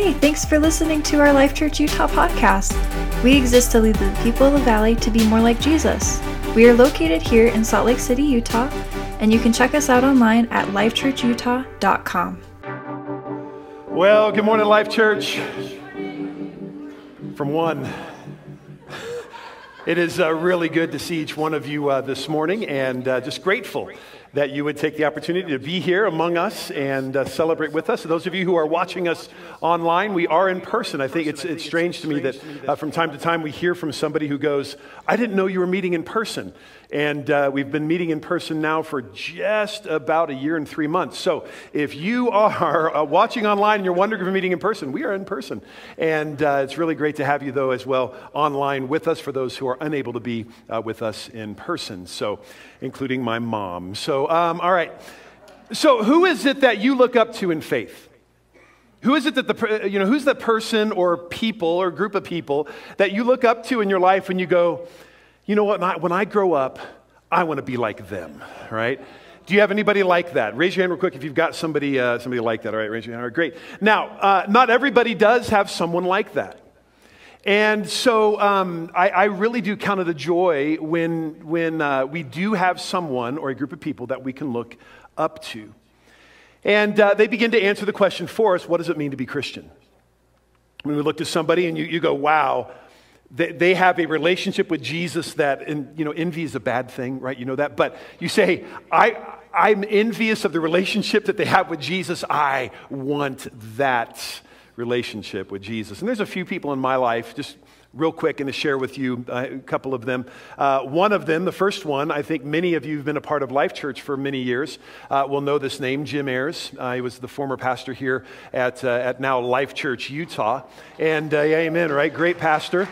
Hey, thanks for listening to our Life Church Utah podcast. We exist to lead the people of the valley to be more like Jesus. We are located here in Salt Lake City, Utah, and you can check us out online at lifechurchutah.com. Well, good morning, Life Church. From one, it is uh, really good to see each one of you uh, this morning and uh, just grateful that you would take the opportunity to be here among us and uh, celebrate with us. those of you who are watching us online, we are in person. I think it's, it's strange to me that uh, from time to time we hear from somebody who goes, I didn't know you were meeting in person. And uh, we've been meeting in person now for just about a year and three months. So if you are uh, watching online and you're wondering if we're meeting in person, we are in person. And uh, it's really great to have you, though, as well online with us for those who are unable to be uh, with us in person. So, including my mom. So, um, all right. So, who is it that you look up to in faith? Who is it that the, you know, who's the person or people or group of people that you look up to in your life and you go, you know what, when I, when I grow up, I want to be like them, right? Do you have anybody like that? Raise your hand real quick if you've got somebody, uh, somebody like that. All right, raise your hand. All right, great. Now, uh, not everybody does have someone like that. And so um, I, I, really do count it a joy when, when uh, we do have someone or a group of people that we can look up to. And uh, they begin to answer the question for us what does it mean to be Christian? When we look to somebody and you, you go, wow, they, they have a relationship with Jesus that, and, you know, envy is a bad thing, right? You know that. But you say, I, I'm envious of the relationship that they have with Jesus. I want that relationship with Jesus. And there's a few people in my life, just real quick and to share with you uh, a couple of them. Uh, one of them, the first one, I think many of you have been a part of Life Church for many years uh, will know this name, Jim Ayers. Uh, he was the former pastor here at, uh, at now Life Church Utah. And uh, amen, right? Great pastor.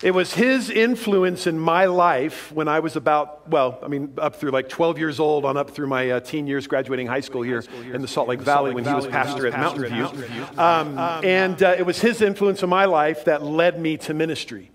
It was his influence in my life when I was about, well, I mean, up through like 12 years old, on up through my uh, teen years, graduating high school here in the Salt Lake Valley when he was pastor at Mountain View. Um, and uh, it was his influence in my life that led me to ministry.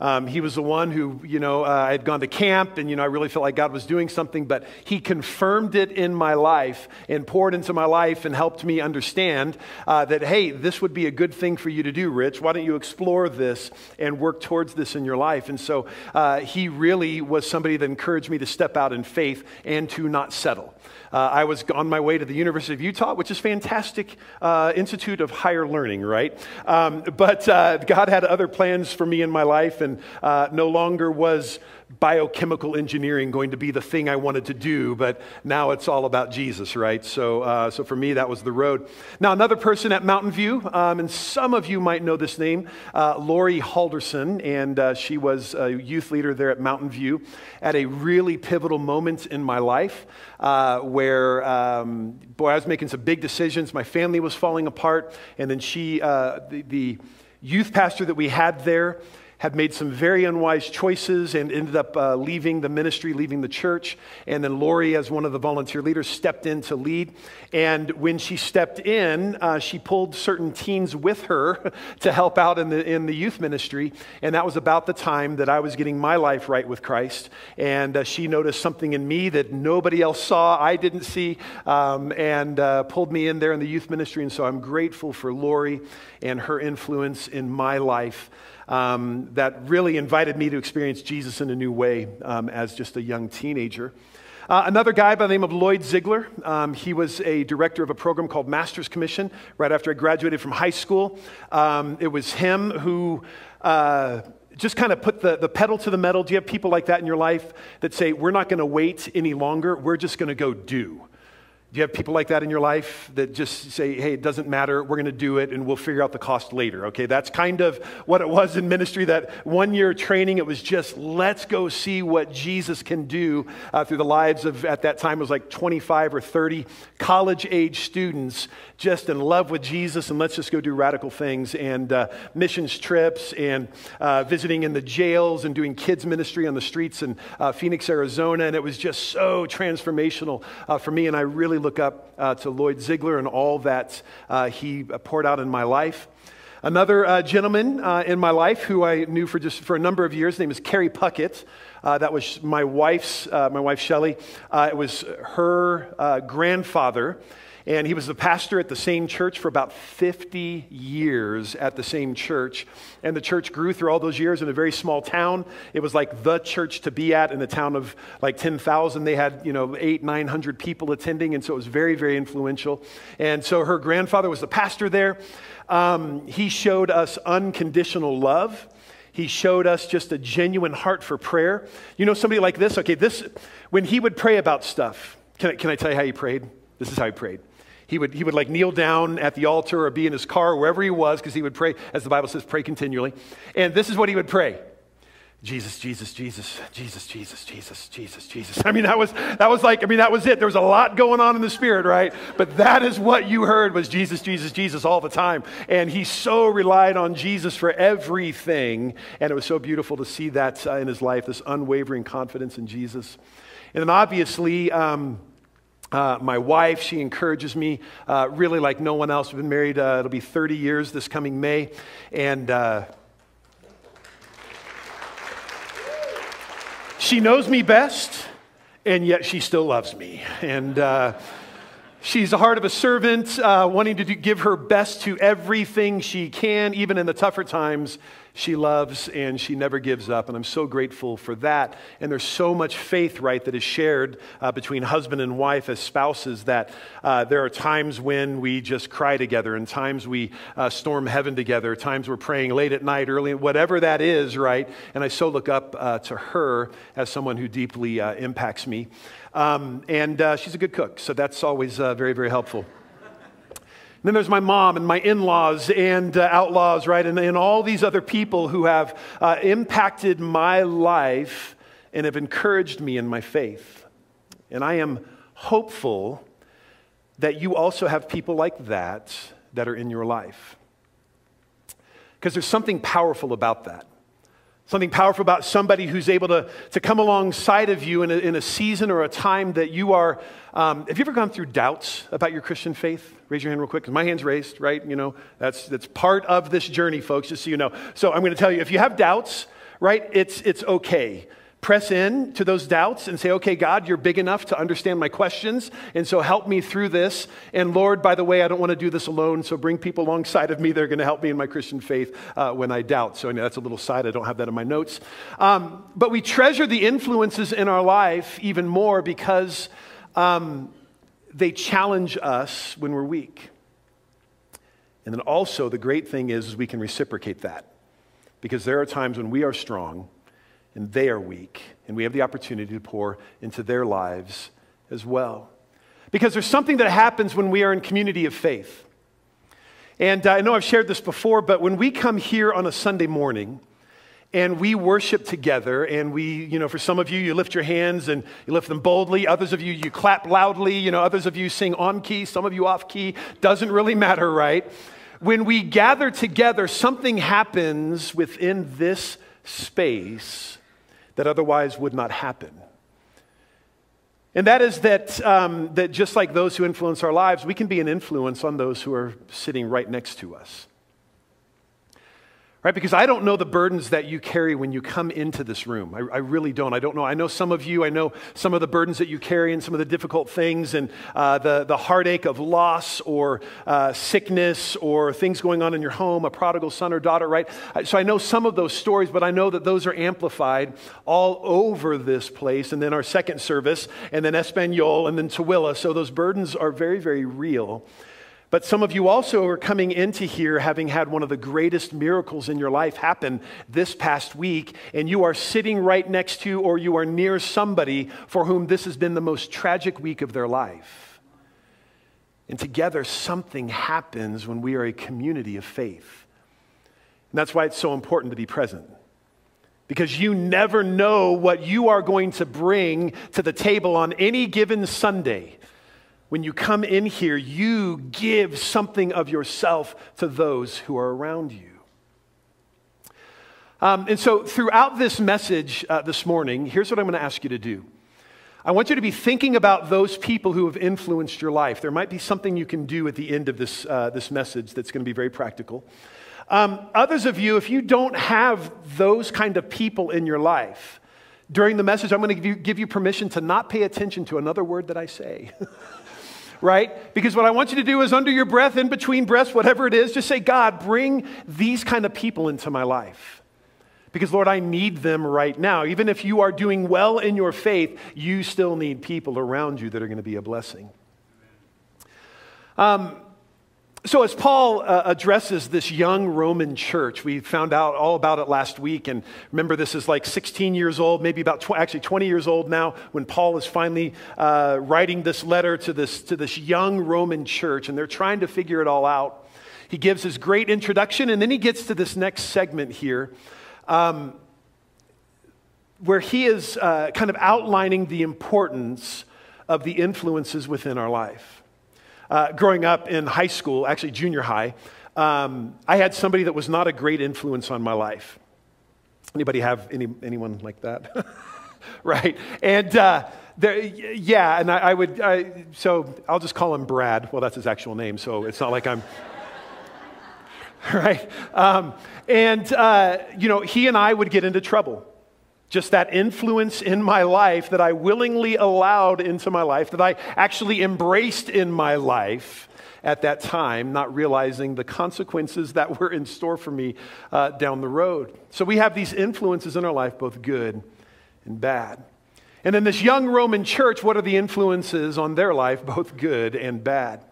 Um, he was the one who, you know, uh, I had gone to camp and, you know, I really felt like God was doing something, but he confirmed it in my life and poured into my life and helped me understand uh, that, hey, this would be a good thing for you to do, Rich. Why don't you explore this and work towards this in your life? And so uh, he really was somebody that encouraged me to step out in faith and to not settle. Uh, I was on my way to the University of Utah, which is fantastic uh, institute of higher learning, right? Um, but uh, God had other plans for me in my life, and uh, no longer was biochemical engineering going to be the thing I wanted to do, but now it's all about Jesus, right? So, uh, so for me, that was the road. Now, another person at Mountain View, um, and some of you might know this name, uh, Lori Halderson, and uh, she was a youth leader there at Mountain View at a really pivotal moment in my life uh, where, um, boy, I was making some big decisions. My family was falling apart, and then she, uh, the, the youth pastor that we had there, had made some very unwise choices and ended up uh, leaving the ministry, leaving the church. And then Lori, as one of the volunteer leaders, stepped in to lead. And when she stepped in, uh, she pulled certain teens with her to help out in the, in the youth ministry. And that was about the time that I was getting my life right with Christ. And uh, she noticed something in me that nobody else saw, I didn't see, um, and uh, pulled me in there in the youth ministry. And so I'm grateful for Lori and her influence in my life um, that really invited me to experience Jesus in a new way um, as just a young teenager. Uh, another guy by the name of Lloyd Ziegler. Um, he was a director of a program called Master's Commission right after I graduated from high school. Um, it was him who. Uh, just kind of put the, the pedal to the metal. Do you have people like that in your life that say, We're not going to wait any longer, we're just going to go do? Do you have people like that in your life that just say, hey, it doesn't matter, we're going to do it and we'll figure out the cost later? Okay, that's kind of what it was in ministry that one year training, it was just let's go see what Jesus can do uh, through the lives of, at that time, it was like 25 or 30 college age students just in love with Jesus and let's just go do radical things and uh, missions trips and uh, visiting in the jails and doing kids ministry on the streets in uh, Phoenix, Arizona. And it was just so transformational uh, for me. And I really look up uh, to Lloyd Ziegler and all that uh, he poured out in my life. Another uh, gentleman uh, in my life who I knew for just for a number of years, name is Kerry Puckett. Uh, that was my wife's, uh, my wife Shelley. It was her grandfather. And he was the pastor at the same church for about 50 years at the same church. And the church grew through all those years in a very small town. It was like the church to be at in a town of like 10,000. They had, you know, eight, 900 people attending. And so it was very, very influential. And so her grandfather was the pastor there. Um, he showed us unconditional love. He showed us just a genuine heart for prayer. You know, somebody like this, okay, this, when he would pray about stuff, can I, can I tell you how he prayed? This is how he prayed. He would, he would like kneel down at the altar or be in his car, wherever he was, because he would pray, as the Bible says, pray continually. And this is what he would pray. Jesus, Jesus, Jesus, Jesus, Jesus, Jesus, Jesus, Jesus. I mean, that was, that was like, I mean, that was it. There was a lot going on in the spirit, right? But that is what you heard was Jesus, Jesus, Jesus all the time. And he so relied on Jesus for everything. And it was so beautiful to see that uh, in his life, this unwavering confidence in Jesus. And then obviously, um, uh, my wife, she encourages me uh, really like no one else. We've been married, uh, it'll be 30 years this coming May. And uh, she knows me best, and yet she still loves me. And uh, she's the heart of a servant, uh, wanting to do, give her best to everything she can, even in the tougher times she loves and she never gives up. And I'm so grateful for that. And there's so much faith, right, that is shared uh, between husband and wife as spouses that uh, there are times when we just cry together and times we uh, storm heaven together, times we're praying late at night, early, whatever that is, right? And I so look up uh, to her as someone who deeply uh, impacts me. Um, and uh, she's a good cook, so that's always very, very helpful then there's my mom and my in laws and uh, outlaws, right? And, and all these other people who have uh, impacted my life and have encouraged me in my faith. And I am hopeful that you also have people like that that are in your life. Because there's something powerful about that. Something powerful about somebody who's able to, to come alongside of you in a, in a season or a time that you are. Um, have you ever gone through doubts about your Christian faith? Raise your hand real quick. My hand's raised, right? You know, that's, that's part of this journey, folks, just so you know. So I'm going to tell you if you have doubts, right, it's, it's okay press in to those doubts and say, okay, God, you're big enough to understand my questions, and so help me through this. And Lord, by the way, I don't want to do this alone, so bring people alongside of me that are going to help me in my Christian faith uh, when I doubt. So that's a little side, I don't have that in my notes. Um, but we treasure the influences in our life even more because um, they challenge us when we're weak. And then also, the great thing is, is we can reciprocate that because there are times when we are strong and they are weak, and we have the opportunity to pour into their lives as well. Because there's something that happens when we are in community of faith. And uh, I know I've shared this before, but when we come here on a Sunday morning, and we worship together and we you know for some of you you lift your hands and you lift them boldly. Others of you you clap loudly. You know others of you sing on key. Some of you off key. Doesn't really matter right? When we gather together something happens within this space that otherwise would not happen. And that is that, um, that just like those who influence our lives, we can be an influence on those who are sitting right next to us right? Because I don't know the burdens that you carry when you come into this room. I, I, really don't. I don't know. I know some of you, I know some of the burdens that you carry and some of the difficult things and uh, the, the heartache of loss or uh, sickness or things going on in your home, a prodigal son or daughter, right? So I know some of those stories, but I know that those are amplified all over this place. And then our second service, and then Espanol, and then Tooele. So those burdens are very, very real. But some of you also are coming into here having had one of the greatest miracles in your life happen this past week, and you are sitting right next to or you are near somebody for whom this has been the most tragic week of their life. And together, something happens when we are a community of faith. And that's why it's so important to be present. Because you never know what you are going to bring to the table on any given Sunday when you come in here, you give something of yourself to those who are around you. Um, and so, throughout this message uh, this morning, here's what I'm going to ask you to do. I want you to be thinking about those people who have influenced your life. There might be something you can do at the end of this, uh, this message that's going to be very practical. Um, others of you, if you don't have those kind of people in your life, during the message, I'm going to give you, give you permission to not pay attention to another word that I say. right? Because what I want you to do is under your breath, in between breaths, whatever it is, just say, God, bring these kind of people into my life. Because, Lord, I need them right now. Even if you are doing well in your faith, you still need people around you that are going to be a blessing. Um, so, as Paul uh, addresses this young Roman church, we found out all about it last week. And remember, this is like 16 years old, maybe about tw- actually 20 years old now, when Paul is finally uh, writing this letter to this, to this young Roman church. And they're trying to figure it all out. He gives his great introduction, and then he gets to this next segment here. Um, where he is uh, kind of outlining the importance of the influences within our life. Uh, growing up in high school, actually junior high, um, I had somebody that was not a great influence on my life. Anybody have any, anyone like that? right? And uh, there, yeah, and I, I would, I, so I'll just call him Brad. Well, that's his actual name, so it's not like I'm, right? Um, and, uh, you know, he and I would get into trouble just that influence in my life that I willingly allowed into my life, that I actually embraced in my life at that time, not realizing the consequences that were in store for me uh, down the road. So we have these influences in our life, both good and bad. And in this young Roman church, what are the influences on their life, both good and bad?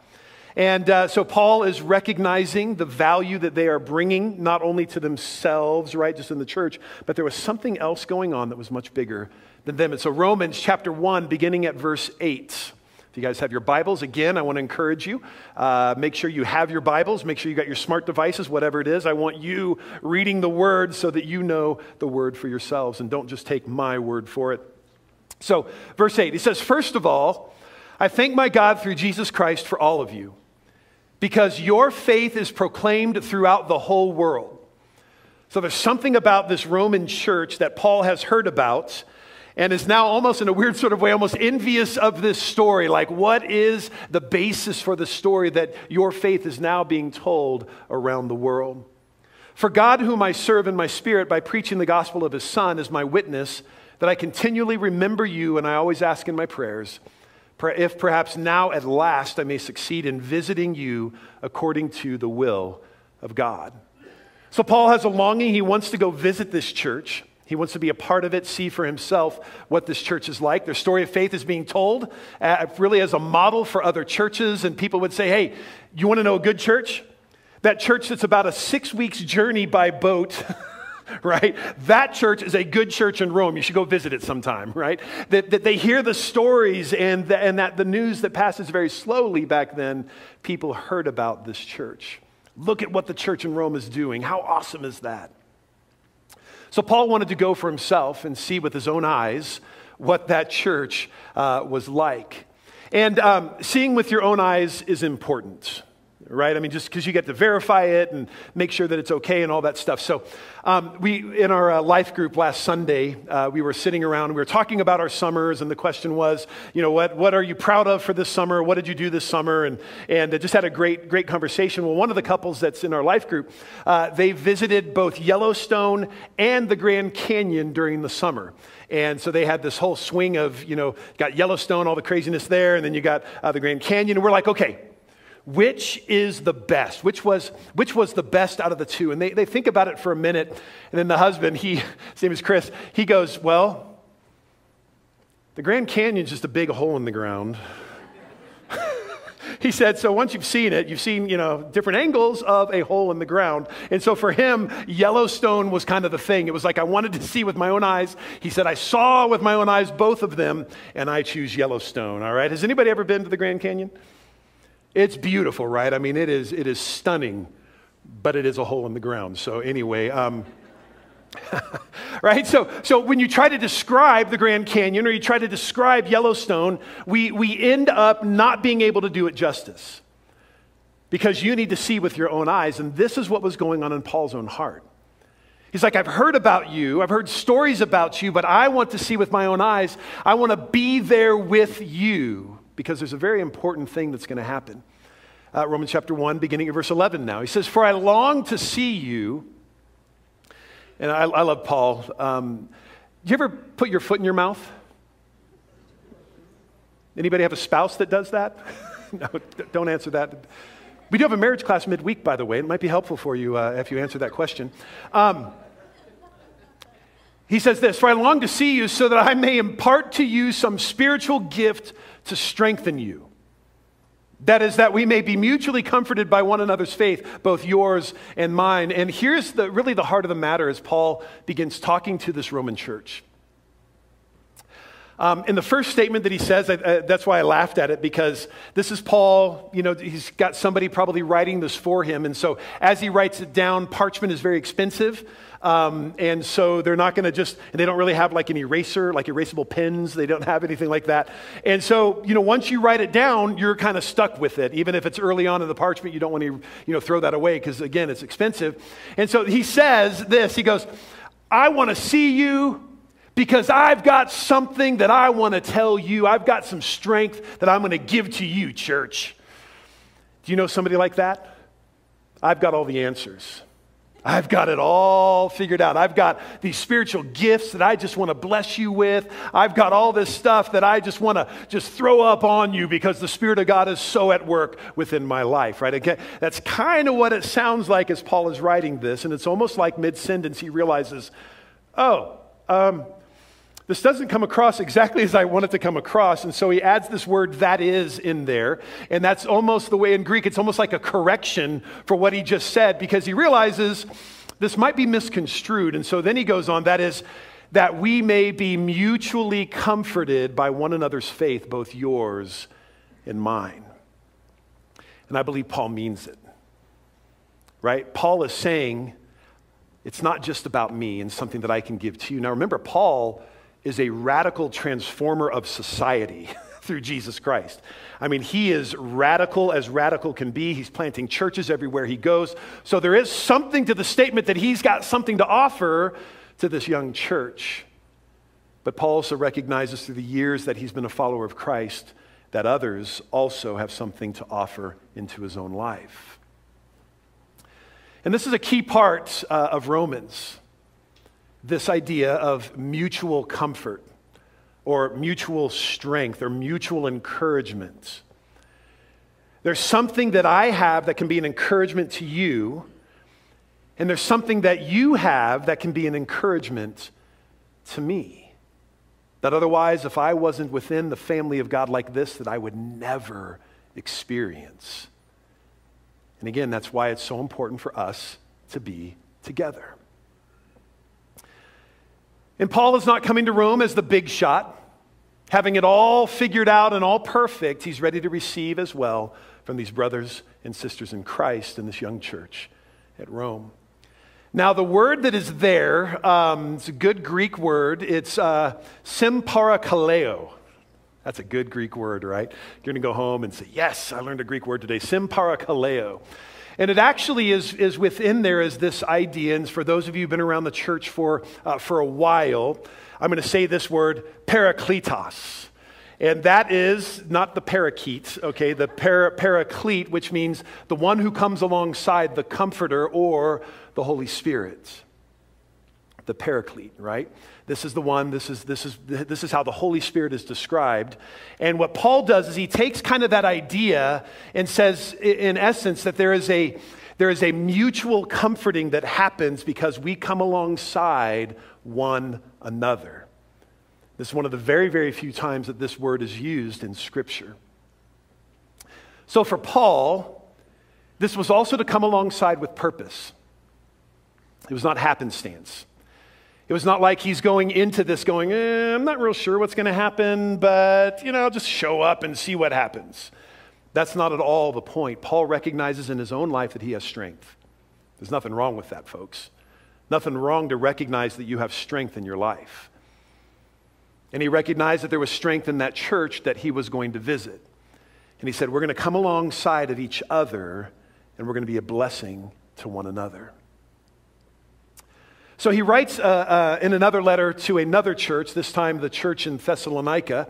And uh, so Paul is recognizing the value that they are bringing, not only to themselves, right, just in the church, but there was something else going on that was much bigger than them. And so Romans chapter 1, beginning at verse 8. If you guys have your Bibles, again, I want to encourage you. Uh, make sure you have your Bibles. Make sure you got your smart devices, whatever it is. I want you reading the Word so that you know the Word for yourselves and don't just take my word for it. So, verse 8, he says, First of all, I thank my God through Jesus Christ for all of you because your faith is proclaimed throughout the whole world. So there's something about this Roman church that Paul has heard about and is now almost in a weird sort of way, almost envious of this story. Like, what is the basis for the story that your faith is now being told around the world? For God, whom I serve in my spirit by preaching the gospel of his Son, is my witness that I continually remember you and I always ask in my prayers if perhaps now at last I may succeed in visiting you according to the will of God. So, Paul has a longing. He wants to go visit this church. He wants to be a part of it, see for himself what this church is like. Their story of faith is being told uh, really as a model for other churches. And people would say, hey, you want to know a good church? That church that's about a six weeks journey by boat. right? That church is a good church in Rome. You should go visit it sometime, right? That, that they hear the stories and, the, and that the news that passes very slowly back then, people heard about this church. Look at what the church in Rome is doing. How awesome is that? So, Paul wanted to go for himself and see with his own eyes what that church uh, was like. And um, seeing with your own eyes is important right? I mean, just because you get to verify it and make sure that it's okay and all that stuff. So, um, we in our uh, life group last Sunday, uh, we were sitting around. We were talking about our summers, and the question was, you know, what what are you proud of for this summer? What did you do this summer? And and just had a great great conversation. Well, one of the couples that's in our life group, uh, they visited both Yellowstone and the Grand Canyon during the summer. And so they had this whole swing of, you know, got Yellowstone, all the craziness there, and then you got uh, the Grand Canyon. And we're like, okay, which is the best? Which was, which was the best out of the two? And they, they think about it for a minute. And then the husband, he, his name is Chris, he goes, Well, the Grand Canyon's just a big hole in the ground. he said, so once you've seen it, you've seen, you know, different angles of a hole in the ground. And so for him, Yellowstone was kind of the thing. It was like I wanted to see with my own eyes. He said, I saw with my own eyes both of them, and I choose Yellowstone. All right. Has anybody ever been to the Grand Canyon? It's beautiful, right? I mean, it is, it is stunning, but it is a hole in the ground. So, anyway, um, right? So, so when you try to describe the Grand Canyon or you try to describe Yellowstone, we, we end up not being able to do it justice because you need to see with your own eyes. And this is what was going on in Paul's own heart. He's like, I've heard about you, I've heard stories about you, but I want to see with my own eyes. I want to be there with you because there's a very important thing that's going to happen. Uh, Romans chapter 1, beginning of verse 11 now. He says, For I long to see you. And I, I love Paul. Um, Do you ever put your foot in your mouth? Anybody have a spouse that does that? no, don't answer that. We do have a marriage class midweek, by the way. It might be helpful for you uh, if you answer that question. Um, he says this For I long to see you so that I may impart to you some spiritual gift to strengthen you. That is, that we may be mutually comforted by one another's faith, both yours and mine. And here's the, really the heart of the matter as Paul begins talking to this Roman church. Um, in the first statement that he says, I, I, that's why I laughed at it because this is Paul. You know, he's got somebody probably writing this for him. And so as he writes it down, parchment is very expensive. Um, and so they're not going to just, and they don't really have like an eraser, like erasable pens. They don't have anything like that. And so, you know, once you write it down, you're kind of stuck with it. Even if it's early on in the parchment, you don't want to, you know, throw that away because, again, it's expensive. And so he says this he goes, I want to see you because I've got something that I want to tell you. I've got some strength that I'm going to give to you, church. Do you know somebody like that? I've got all the answers. I've got it all figured out. I've got these spiritual gifts that I just want to bless you with. I've got all this stuff that I just want to just throw up on you because the Spirit of God is so at work within my life, right? Again, that's kind of what it sounds like as Paul is writing this. And it's almost like mid sentence he realizes, oh, um, this doesn't come across exactly as I want it to come across. And so he adds this word that is in there. And that's almost the way in Greek, it's almost like a correction for what he just said because he realizes this might be misconstrued. And so then he goes on that is, that we may be mutually comforted by one another's faith, both yours and mine. And I believe Paul means it. Right? Paul is saying, it's not just about me and something that I can give to you. Now remember, Paul is a radical transformer of society through Jesus Christ. I mean, he is radical as radical can be. He's planting churches everywhere he goes. So there is something to the statement that he's got something to offer to this young church. But Paul also recognizes through the years that he's been a follower of Christ that others also have something to offer into his own life. And this is a key part uh, of Romans this idea of mutual comfort or mutual strength or mutual encouragement. There's something that I have that can be an encouragement to you, and there's something that you have that can be an encouragement to me. That otherwise, if I wasn't within the family of God like this, that I would never experience. And again, that's why it's so important for us to be together. And Paul is not coming to Rome as the big shot, having it all figured out and all perfect. He's ready to receive as well from these brothers and sisters in Christ in this young church at Rome. Now, the word that is there, um, it's a good Greek word. It's uh, symparakaleo. That's a good Greek word, right? You're going to go home and say, Yes, I learned a Greek word today. Symparakaleo. And it actually is, is within there is this idea, and for those of you who've been around the church for, uh, for a while, I'm going to say this word, parakletos. And that is not the parakeet, okay, the para, paraclete, which means the one who comes alongside the comforter or the Holy Spirit. The paraclete, right? This is the one, this is, this, is, this is how the Holy Spirit is described. And what Paul does is he takes kind of that idea and says, in essence, that there is a, there is a mutual comforting that happens because we come alongside one another. This is one of the very, very few times that this word is used in Scripture. So for Paul, this was also to come alongside with purpose. It was not happenstance. It was not like he's going into this going, eh, I'm not real sure what's going to happen, but, you know, I'll just show up and see what happens. That's not at all the point. Paul recognizes in his own life that he has strength. There's nothing wrong with that, folks. Nothing wrong to recognize that you have strength in your life. And he recognized that there was strength in that church that he was going to visit. And he said, We're going to come alongside of each other and we're going to be a blessing to one another. So he writes uh, uh, in another letter to another church, this time the church in Thessalonica.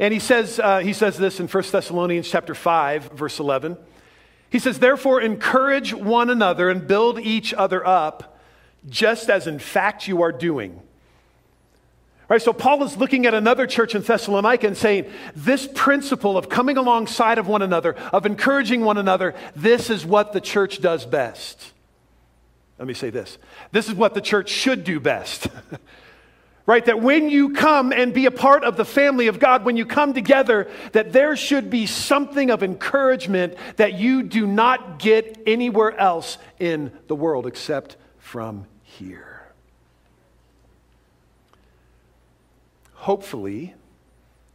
And he says, uh, he says this in 1 Thessalonians chapter 5, verse 11. He says, Therefore, encourage one another and build each other up, just as in fact you are doing. Right, so Paul is looking at another church in Thessalonica and saying, this principle of coming alongside of one another, of encouraging one another, this is what the church does best. Let me say this this is what the church should do best. right? That when you come and be a part of the family of God, when you come together, that there should be something of encouragement that you do not get anywhere else in the world except from here. hopefully,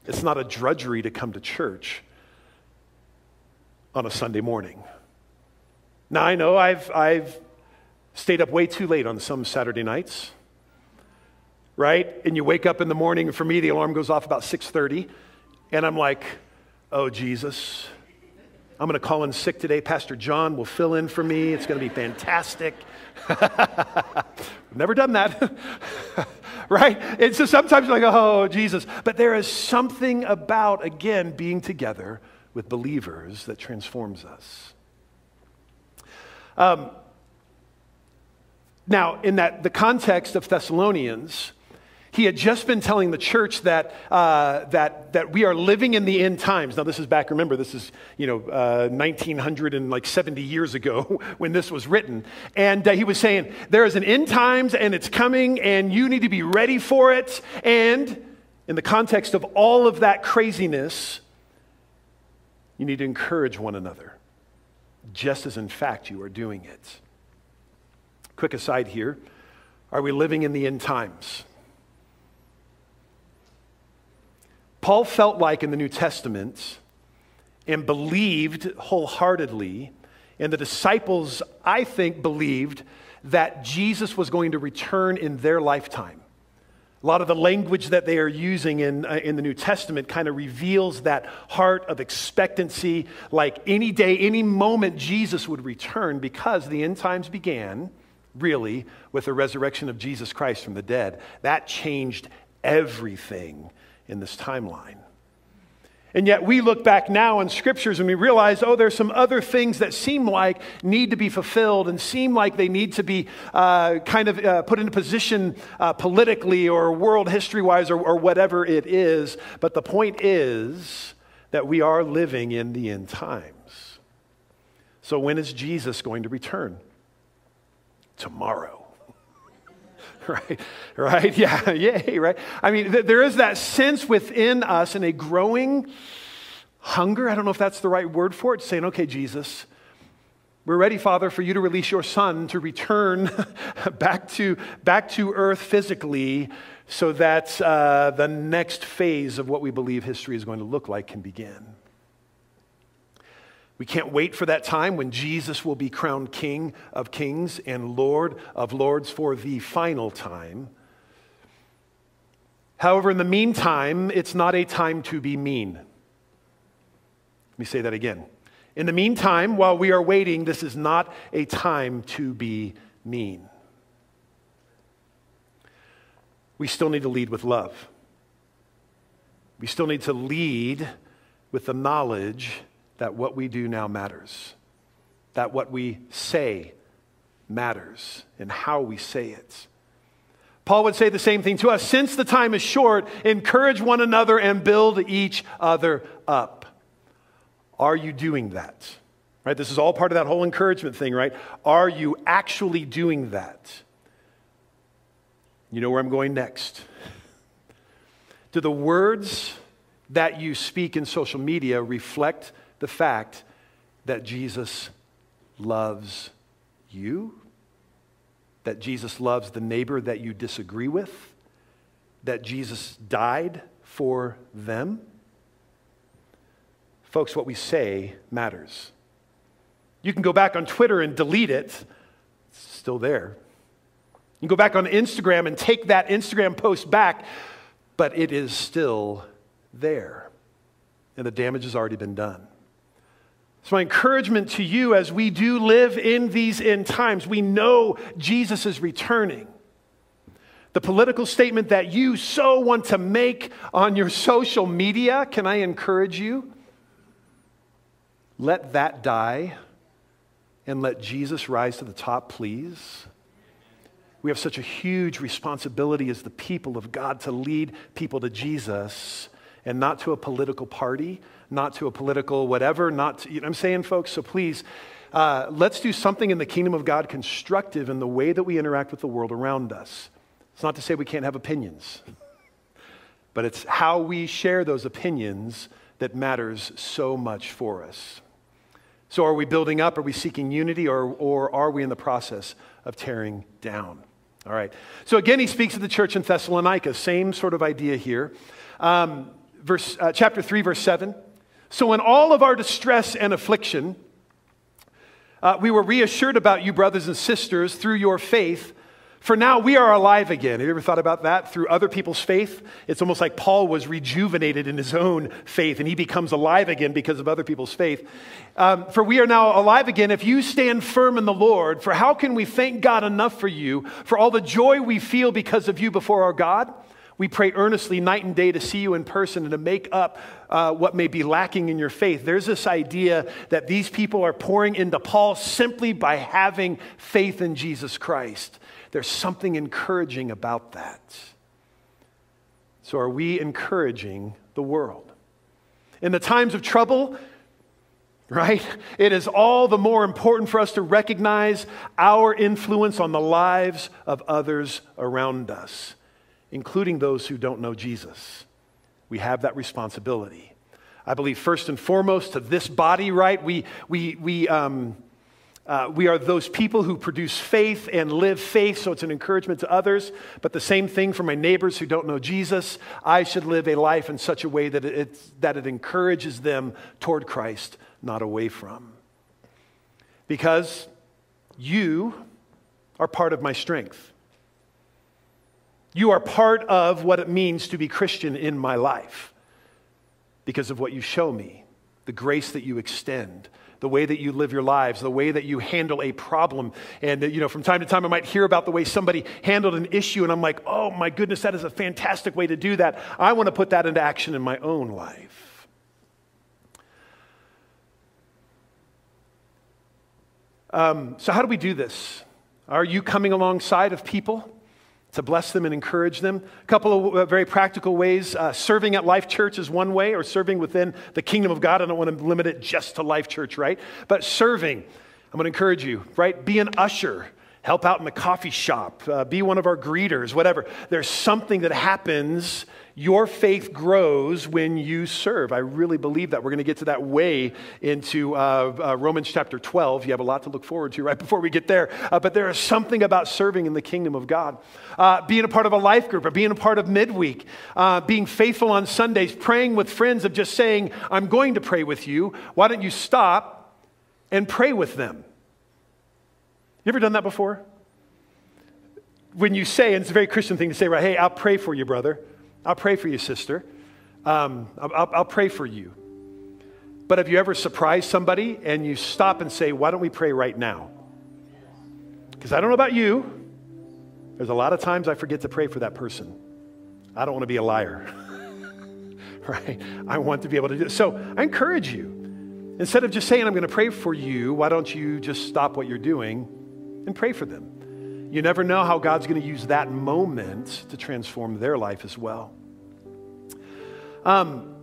it's not a drudgery to come to church on a Sunday morning. Now, I know I've, I've stayed up way too late on some Saturday nights, right? And you wake up in the morning, and for me, the alarm goes off about 6.30, and I'm like, oh, Jesus, I'm going to call in sick today. Pastor John will fill in for me. It's going to be fantastic. Never done that. right? And so sometimes you're like, oh, Jesus. But there is something about, again, being together with believers that transforms us. Um, now, in that the context of Thessalonians, he had just been telling the church that, uh, that, that we are living in the end times. Now, this is back, remember, this is, you know, uh, 1970 years ago when this was written. And uh, he was saying, there is an end times and it's coming and you need to be ready for it. And in the context of all of that craziness, you need to encourage one another, just as in fact you are doing it. Quick aside here are we living in the end times? Paul felt like in the New Testament and believed wholeheartedly, and the disciples, I think, believed that Jesus was going to return in their lifetime. A lot of the language that they are using in, uh, in the New Testament kind of reveals that heart of expectancy, like any day, any moment, Jesus would return because the end times began really with the resurrection of Jesus Christ from the dead. That changed everything in this timeline. And yet we look back now in scriptures and we realize, oh, there's some other things that seem like need to be fulfilled and seem like they need to be uh, kind of uh, put in a position uh, politically or world history wise or, or whatever it is. But the point is that we are living in the end times. So when is Jesus going to return? Tomorrow. right? Right? Yeah, yay, right? I mean, th- there is that sense within us and a growing hunger. I don't know if that's the right word for it, saying, okay, Jesus, we're ready, Father, for you to release your son to return back, to, back to earth physically so that uh, the next phase of what we believe history is going to look like can begin. We can't wait for that time when Jesus will be crowned King of kings and Lord of lords for the final time. However, in the meantime, it's not a time to be mean. Let me say that again. In the meantime, while we are waiting, this is not a time to be mean. We still need to lead with love. We still need to lead with the knowledge that what we do now matters, that what we say matters, and how we say it. Paul would say the same thing to us. Since the time is short, encourage one another and build each other up. Are you doing that? Right? This is all part of that whole encouragement thing, right? Are you actually doing that? You know where I'm going next. Do the words that you speak in social media reflect the fact that Jesus loves you, that Jesus loves the neighbor that you disagree with, that Jesus died for them. Folks, what we say matters. You can go back on Twitter and delete it, it's still there. You can go back on Instagram and take that Instagram post back, but it is still there. And the damage has already been done. So, my encouragement to you as we do live in these end times, we know Jesus is returning. The political statement that you so want to make on your social media, can I encourage you? Let that die and let Jesus rise to the top, please. We have such a huge responsibility as the people of God to lead people to Jesus and not to a political party, not to a political whatever, not to, you know I'm saying, folks? So please, uh, let's do something in the kingdom of God constructive in the way that we interact with the world around us. It's not to say we can't have opinions, but it's how we share those opinions that matters so much for us. So, are we building up? Are we seeking unity? Or, or are we in the process of tearing down? All right. So, again, he speaks to the church in Thessalonica. Same sort of idea here. Um, verse, uh, chapter 3, verse 7. So, in all of our distress and affliction, uh, we were reassured about you, brothers and sisters, through your faith. For now we are alive again. Have you ever thought about that? Through other people's faith? It's almost like Paul was rejuvenated in his own faith and he becomes alive again because of other people's faith. Um, for we are now alive again if you stand firm in the Lord. For how can we thank God enough for you, for all the joy we feel because of you before our God? We pray earnestly night and day to see you in person and to make up uh, what may be lacking in your faith. There's this idea that these people are pouring into Paul simply by having faith in Jesus Christ. There's something encouraging about that. So, are we encouraging the world? In the times of trouble, right? It is all the more important for us to recognize our influence on the lives of others around us including those who don't know Jesus. We have that responsibility. I believe, first and foremost, to this body, right? We, we, we, um, uh, we are those people who produce faith and live faith, so it's an encouragement to others. But the same thing for my neighbors who don't know Jesus. I should live a life in such a way that it, that it encourages them toward Christ, not away from. Because you are part of my strength. You are part of what it means to be Christian in my life because of what you show me, the grace that you extend, the way that you live your lives, the way that you handle a problem. And, you know, from time to time, I might hear about the way somebody handled an issue, and I'm like, oh my goodness, that is a fantastic way to do that. I want to put that into action in my own life. Um, so, how do we do this? Are you coming alongside of people? To bless them and encourage them. A couple of uh, very practical ways. Uh, serving at Life Church is one way, or serving within the kingdom of God. I don't want to limit it just to Life Church, right? But serving, I'm going to encourage you, right? Be an usher. Help out in the coffee shop. Uh, be one of our greeters, whatever. There's something that happens your faith grows when you serve. I really believe that. We're going to get to that way into uh, uh, Romans chapter 12. You have a lot to look forward to right before we get there. Uh, but there is something about serving in the kingdom of God. Uh, being a part of a life group or being a part of midweek, uh, being faithful on Sundays, praying with friends of just saying, I'm going to pray with you. Why don't you stop and pray with them? You ever done that before? When you say, and it's a very Christian thing to say, right, hey, I'll pray for you, brother. I'll pray for you, sister. Um, I'll, I'll pray for you. But have you ever surprised somebody and you stop and say, Why don't we pray right now? Because I don't know about you. There's a lot of times I forget to pray for that person. I don't want to be a liar. right? I want to be able to do it. So I encourage you. Instead of just saying, I'm going to pray for you, why don't you just stop what you're doing and pray for them? You never know how God's going to use that moment to transform their life as well. Um,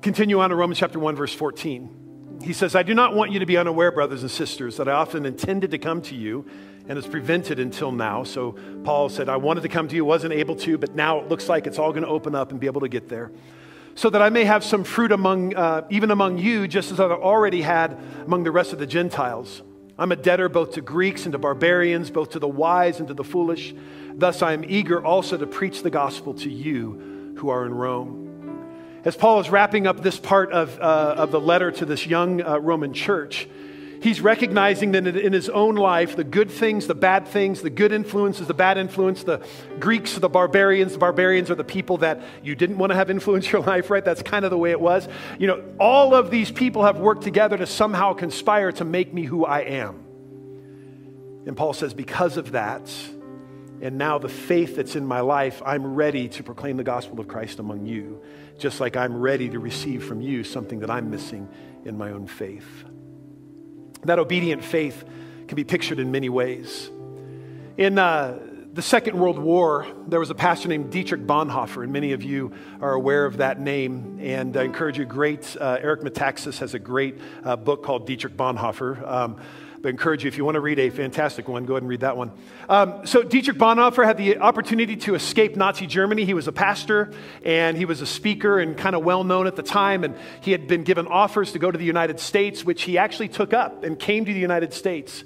continue on to Romans chapter 1, verse 14. He says, I do not want you to be unaware, brothers and sisters, that I often intended to come to you and it's prevented until now. So Paul said, I wanted to come to you, wasn't able to, but now it looks like it's all going to open up and be able to get there. So that I may have some fruit among, uh, even among you, just as I've already had among the rest of the Gentiles. I'm a debtor both to Greeks and to barbarians, both to the wise and to the foolish. Thus, I am eager also to preach the gospel to you who are in Rome. As Paul is wrapping up this part of, uh, of the letter to this young uh, Roman church, he's recognizing that in his own life, the good things, the bad things, the good influences, the bad influence, the Greeks, the barbarians, the barbarians are the people that you didn't want to have influence your life, right? That's kind of the way it was. You know, all of these people have worked together to somehow conspire to make me who I am. And Paul says, because of that, and now the faith that's in my life, I'm ready to proclaim the gospel of Christ among you, just like I'm ready to receive from you something that I'm missing in my own faith. That obedient faith can be pictured in many ways. In uh, the Second World War, there was a pastor named Dietrich Bonhoeffer, and many of you are aware of that name. And I encourage you, great, uh, Eric Metaxas has a great uh, book called Dietrich Bonhoeffer. Um, but I encourage you, if you want to read a fantastic one, go ahead and read that one. Um, so, Dietrich Bonhoeffer had the opportunity to escape Nazi Germany. He was a pastor and he was a speaker and kind of well known at the time. And he had been given offers to go to the United States, which he actually took up and came to the United States.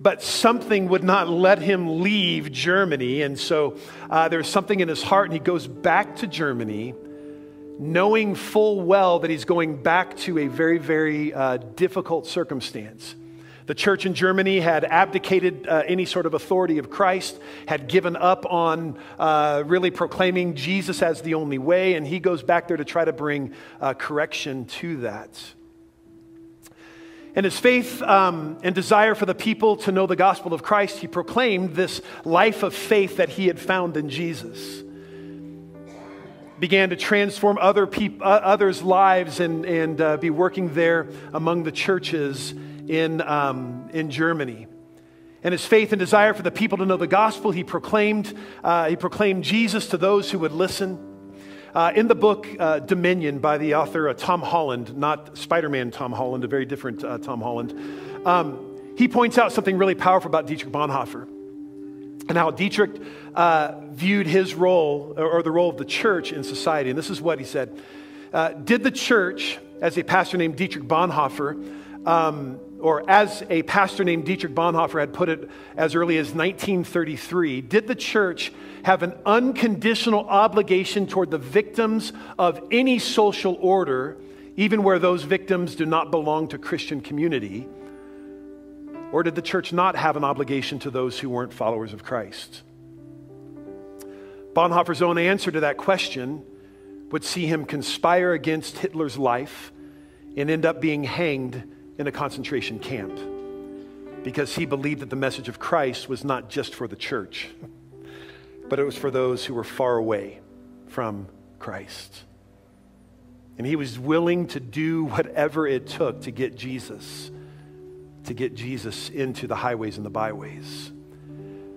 But something would not let him leave Germany. And so uh, there's something in his heart, and he goes back to Germany knowing full well that he's going back to a very, very uh, difficult circumstance. The church in Germany had abdicated uh, any sort of authority of Christ, had given up on uh, really proclaiming Jesus as the only way, and he goes back there to try to bring uh, correction to that. And his faith um, and desire for the people to know the gospel of Christ, he proclaimed this life of faith that he had found in Jesus. Began to transform other peop- uh, others' lives and, and uh, be working there among the churches in, um, in Germany. And his faith and desire for the people to know the gospel, he proclaimed, uh, he proclaimed Jesus to those who would listen. Uh, in the book uh, Dominion by the author uh, Tom Holland, not Spider Man Tom Holland, a very different uh, Tom Holland, um, he points out something really powerful about Dietrich Bonhoeffer and how Dietrich uh, viewed his role or, or, the role of the church in society. And this is what he said Did the church, as a pastor named Dietrich Bonhoeffer, um, or as a pastor named Dietrich Bonhoeffer had put it as early as 1933, did the church have an unconditional obligation toward the victims of any social order, even where those victims do not belong to Christian community? Or did the church not have an obligation to those who weren't followers of Christ? Bonhoeffer's own answer to that question would see him conspire against Hitler's life and end up being hanged in a concentration camp because he believed that the message of Christ was not just for the church, but it was for those who were far away from Christ. And he was willing to do whatever it took to get Jesus, to get Jesus into the highways and the byways.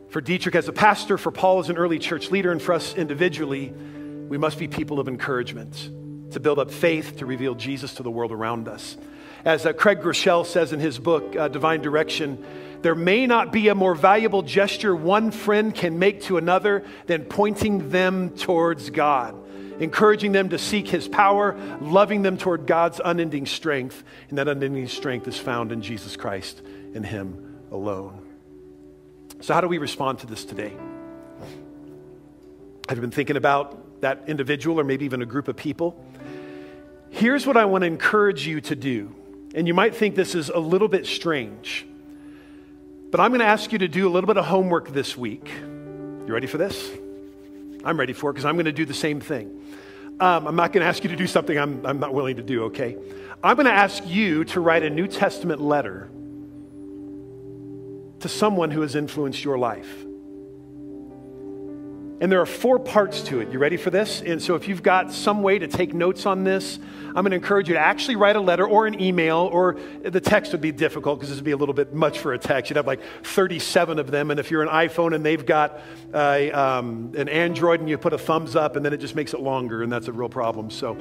For Dietrich as a pastor, for Paul as an early church leader, and for us individually, we must be people of encouragement to build up faith, to reveal Jesus to the world around us. As uh, Craig Groeschel says in his book, uh, Divine Direction, there may not be a more valuable gesture one friend can make to another than pointing them towards God, encouraging them to seek His power, loving them toward God's unending strength. And that unending strength is found in Jesus Christ and Him alone. So, how do we respond to this today? Have you been thinking about that individual or maybe even a group of people? Here's what I want to encourage you to do and you might think this is a little bit strange, but I'm going to ask you to do a little bit of homework this week. You ready for this? I'm ready for it because I'm going to do the same thing. Um, I'm not going to ask you to do something I'm, I'm not willing to do, okay? I'm going to ask you to write a New Testament letter to someone who has influenced your life. And there are four parts to it. You ready for this? And so, if you've got some way to take notes on this, I'm going to encourage you to actually write a letter or an email, or the text would be difficult because this would be a little bit much for a text. You'd have like 37 of them. And if you're an iPhone and they've got a, um, an Android and you put a thumbs up, and then it just makes it longer, and that's a real problem. So,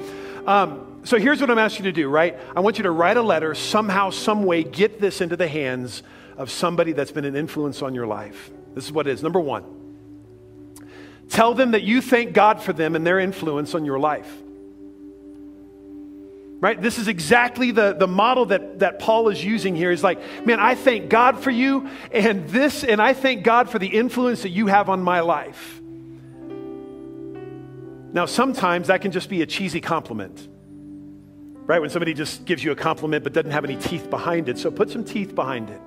um, so here's what I'm asking you to do, right? I want you to write a letter, somehow, some way, get this into the hands of somebody that's been an influence on your life. This is what it is. Number one, Tell them that you thank God for them and their influence on your life. Right? This is exactly the, the model that, that Paul is using here. Is like, man, I thank God for you, and this, and I thank God for the influence that you have on my life. Now, sometimes that can just be a cheesy compliment, right? When somebody just gives you a compliment but doesn't have any teeth behind it. So put some teeth behind it.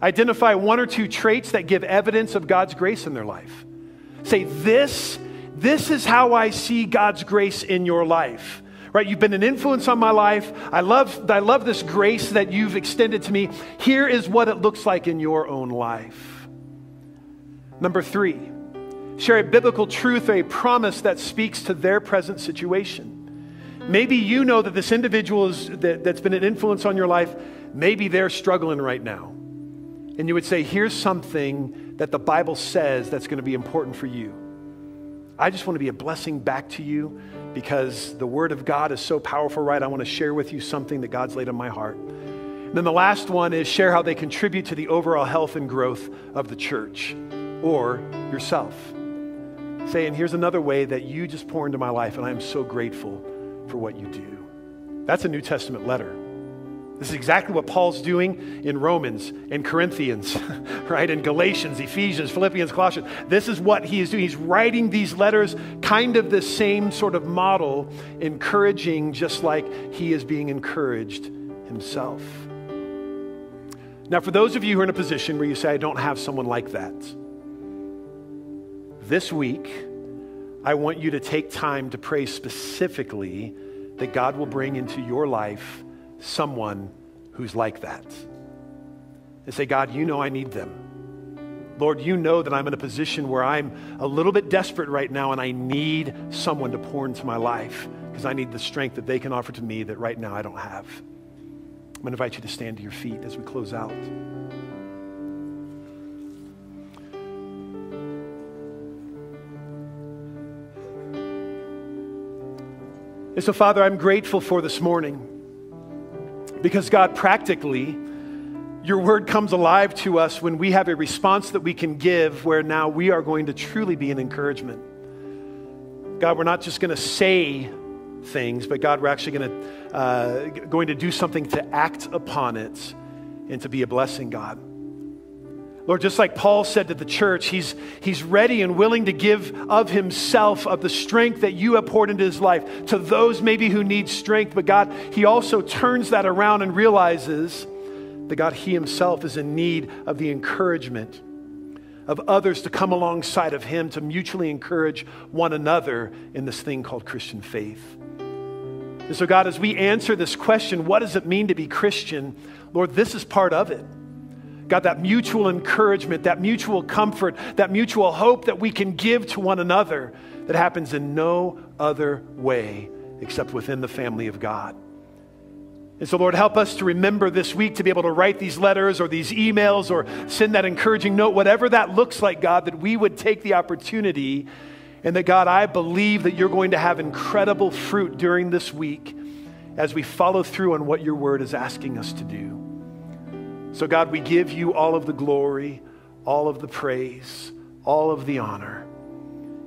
Identify one or two traits that give evidence of God's grace in their life. Say, this, this is how I see God's grace in your life. Right? You've been an influence on my life. I love, I love this grace that you've extended to me. Here is what it looks like in your own life. Number three, share a biblical truth or a promise that speaks to their present situation. Maybe you know that this individual is, that, that's been an influence on your life, maybe they're struggling right now. and you would say, Here's something that the Bible says that's going to be important for you. I just want to be a blessing back to you because the Word of God is so powerful, right? I want to share with you something that God's laid on my heart. And then the last one is share how they contribute to the overall health and growth of the church or yourself. Saying, here's another way that you just pour into my life, and I am so grateful for what you do. That's a New Testament letter. This is exactly what Paul's doing in Romans and Corinthians, right? In Galatians, Ephesians, Philippians, Colossians. This is what he is doing. He's writing these letters, kind of the same sort of model, encouraging just like he is being encouraged himself. Now, for those of you who are in a position where you say, I don't have someone like that, this week, I want you to take time to pray specifically that God will bring into your life someone who's like that. And say, God, you know I need them. Lord, you know that I'm in a position where I'm a little bit desperate right now and I need someone to pour into my life because I need the strength that they can offer to me that right now I don't have. I'm going to invite you to stand to your feet as we close out. And so, Father, I'm grateful for this morning. Because, God, practically, your word comes alive to us when we have a response that we can give where now we are going to truly be an encouragement. God, we're not just going to say things, but God, we're actually going to, uh, going to do something to act upon it and to be a blessing, God. Lord, just like Paul said to the church, he's, he's ready and willing to give of himself, of the strength that you have poured into his life to those maybe who need strength. But God, he also turns that around and realizes that God, he himself is in need of the encouragement of others to come alongside of him to mutually encourage one another in this thing called Christian faith. And so, God, as we answer this question, what does it mean to be Christian? Lord, this is part of it. God, that mutual encouragement, that mutual comfort, that mutual hope that we can give to one another that happens in no other way except within the family of God. And so, Lord, help us to remember this week to be able to write these letters or these emails or send that encouraging note, whatever that looks like, God, that we would take the opportunity and that, God, I believe that you're going to have incredible fruit during this week as we follow through on what your word is asking us to do. So, God, we give you all of the glory, all of the praise, all of the honor.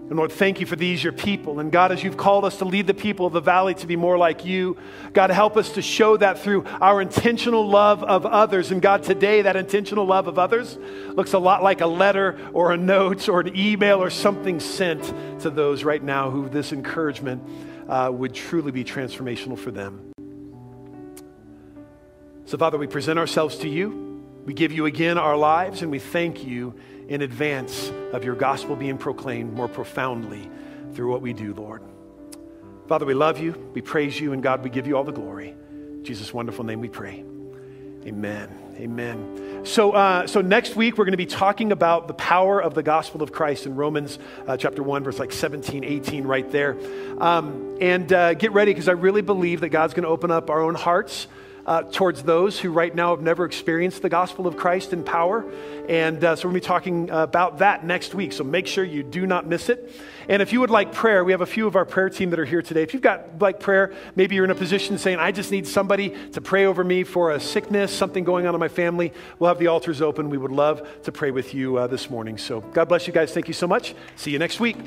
And Lord, thank you for these, your people. And God, as you've called us to lead the people of the valley to be more like you, God, help us to show that through our intentional love of others. And God, today, that intentional love of others looks a lot like a letter or a note or an email or something sent to those right now who this encouragement uh, would truly be transformational for them. So, Father, we present ourselves to you. We give you again our lives, and we thank you in advance of your gospel being proclaimed more profoundly through what we do, Lord. Father, we love you. We praise you, and God, we give you all the glory. In Jesus' wonderful name we pray. Amen. Amen. So, uh, so next week we're going to be talking about the power of the gospel of Christ in Romans uh, chapter 1, verse like 17, 18, right there. Um, and uh, get ready because I really believe that God's going to open up our own hearts uh, towards those who right now have never experienced the gospel of Christ in power. And uh, so we're going to be talking about that next week. So make sure you do not miss it. And if you would like prayer, we have a few of our prayer team that are here today. If you've got like prayer, maybe you're in a position saying, I just need somebody to pray over me for a sickness, something going on in my family, we'll have the altars open. We would love to pray with you uh, this morning. So God bless you guys. Thank you so much. See you next week.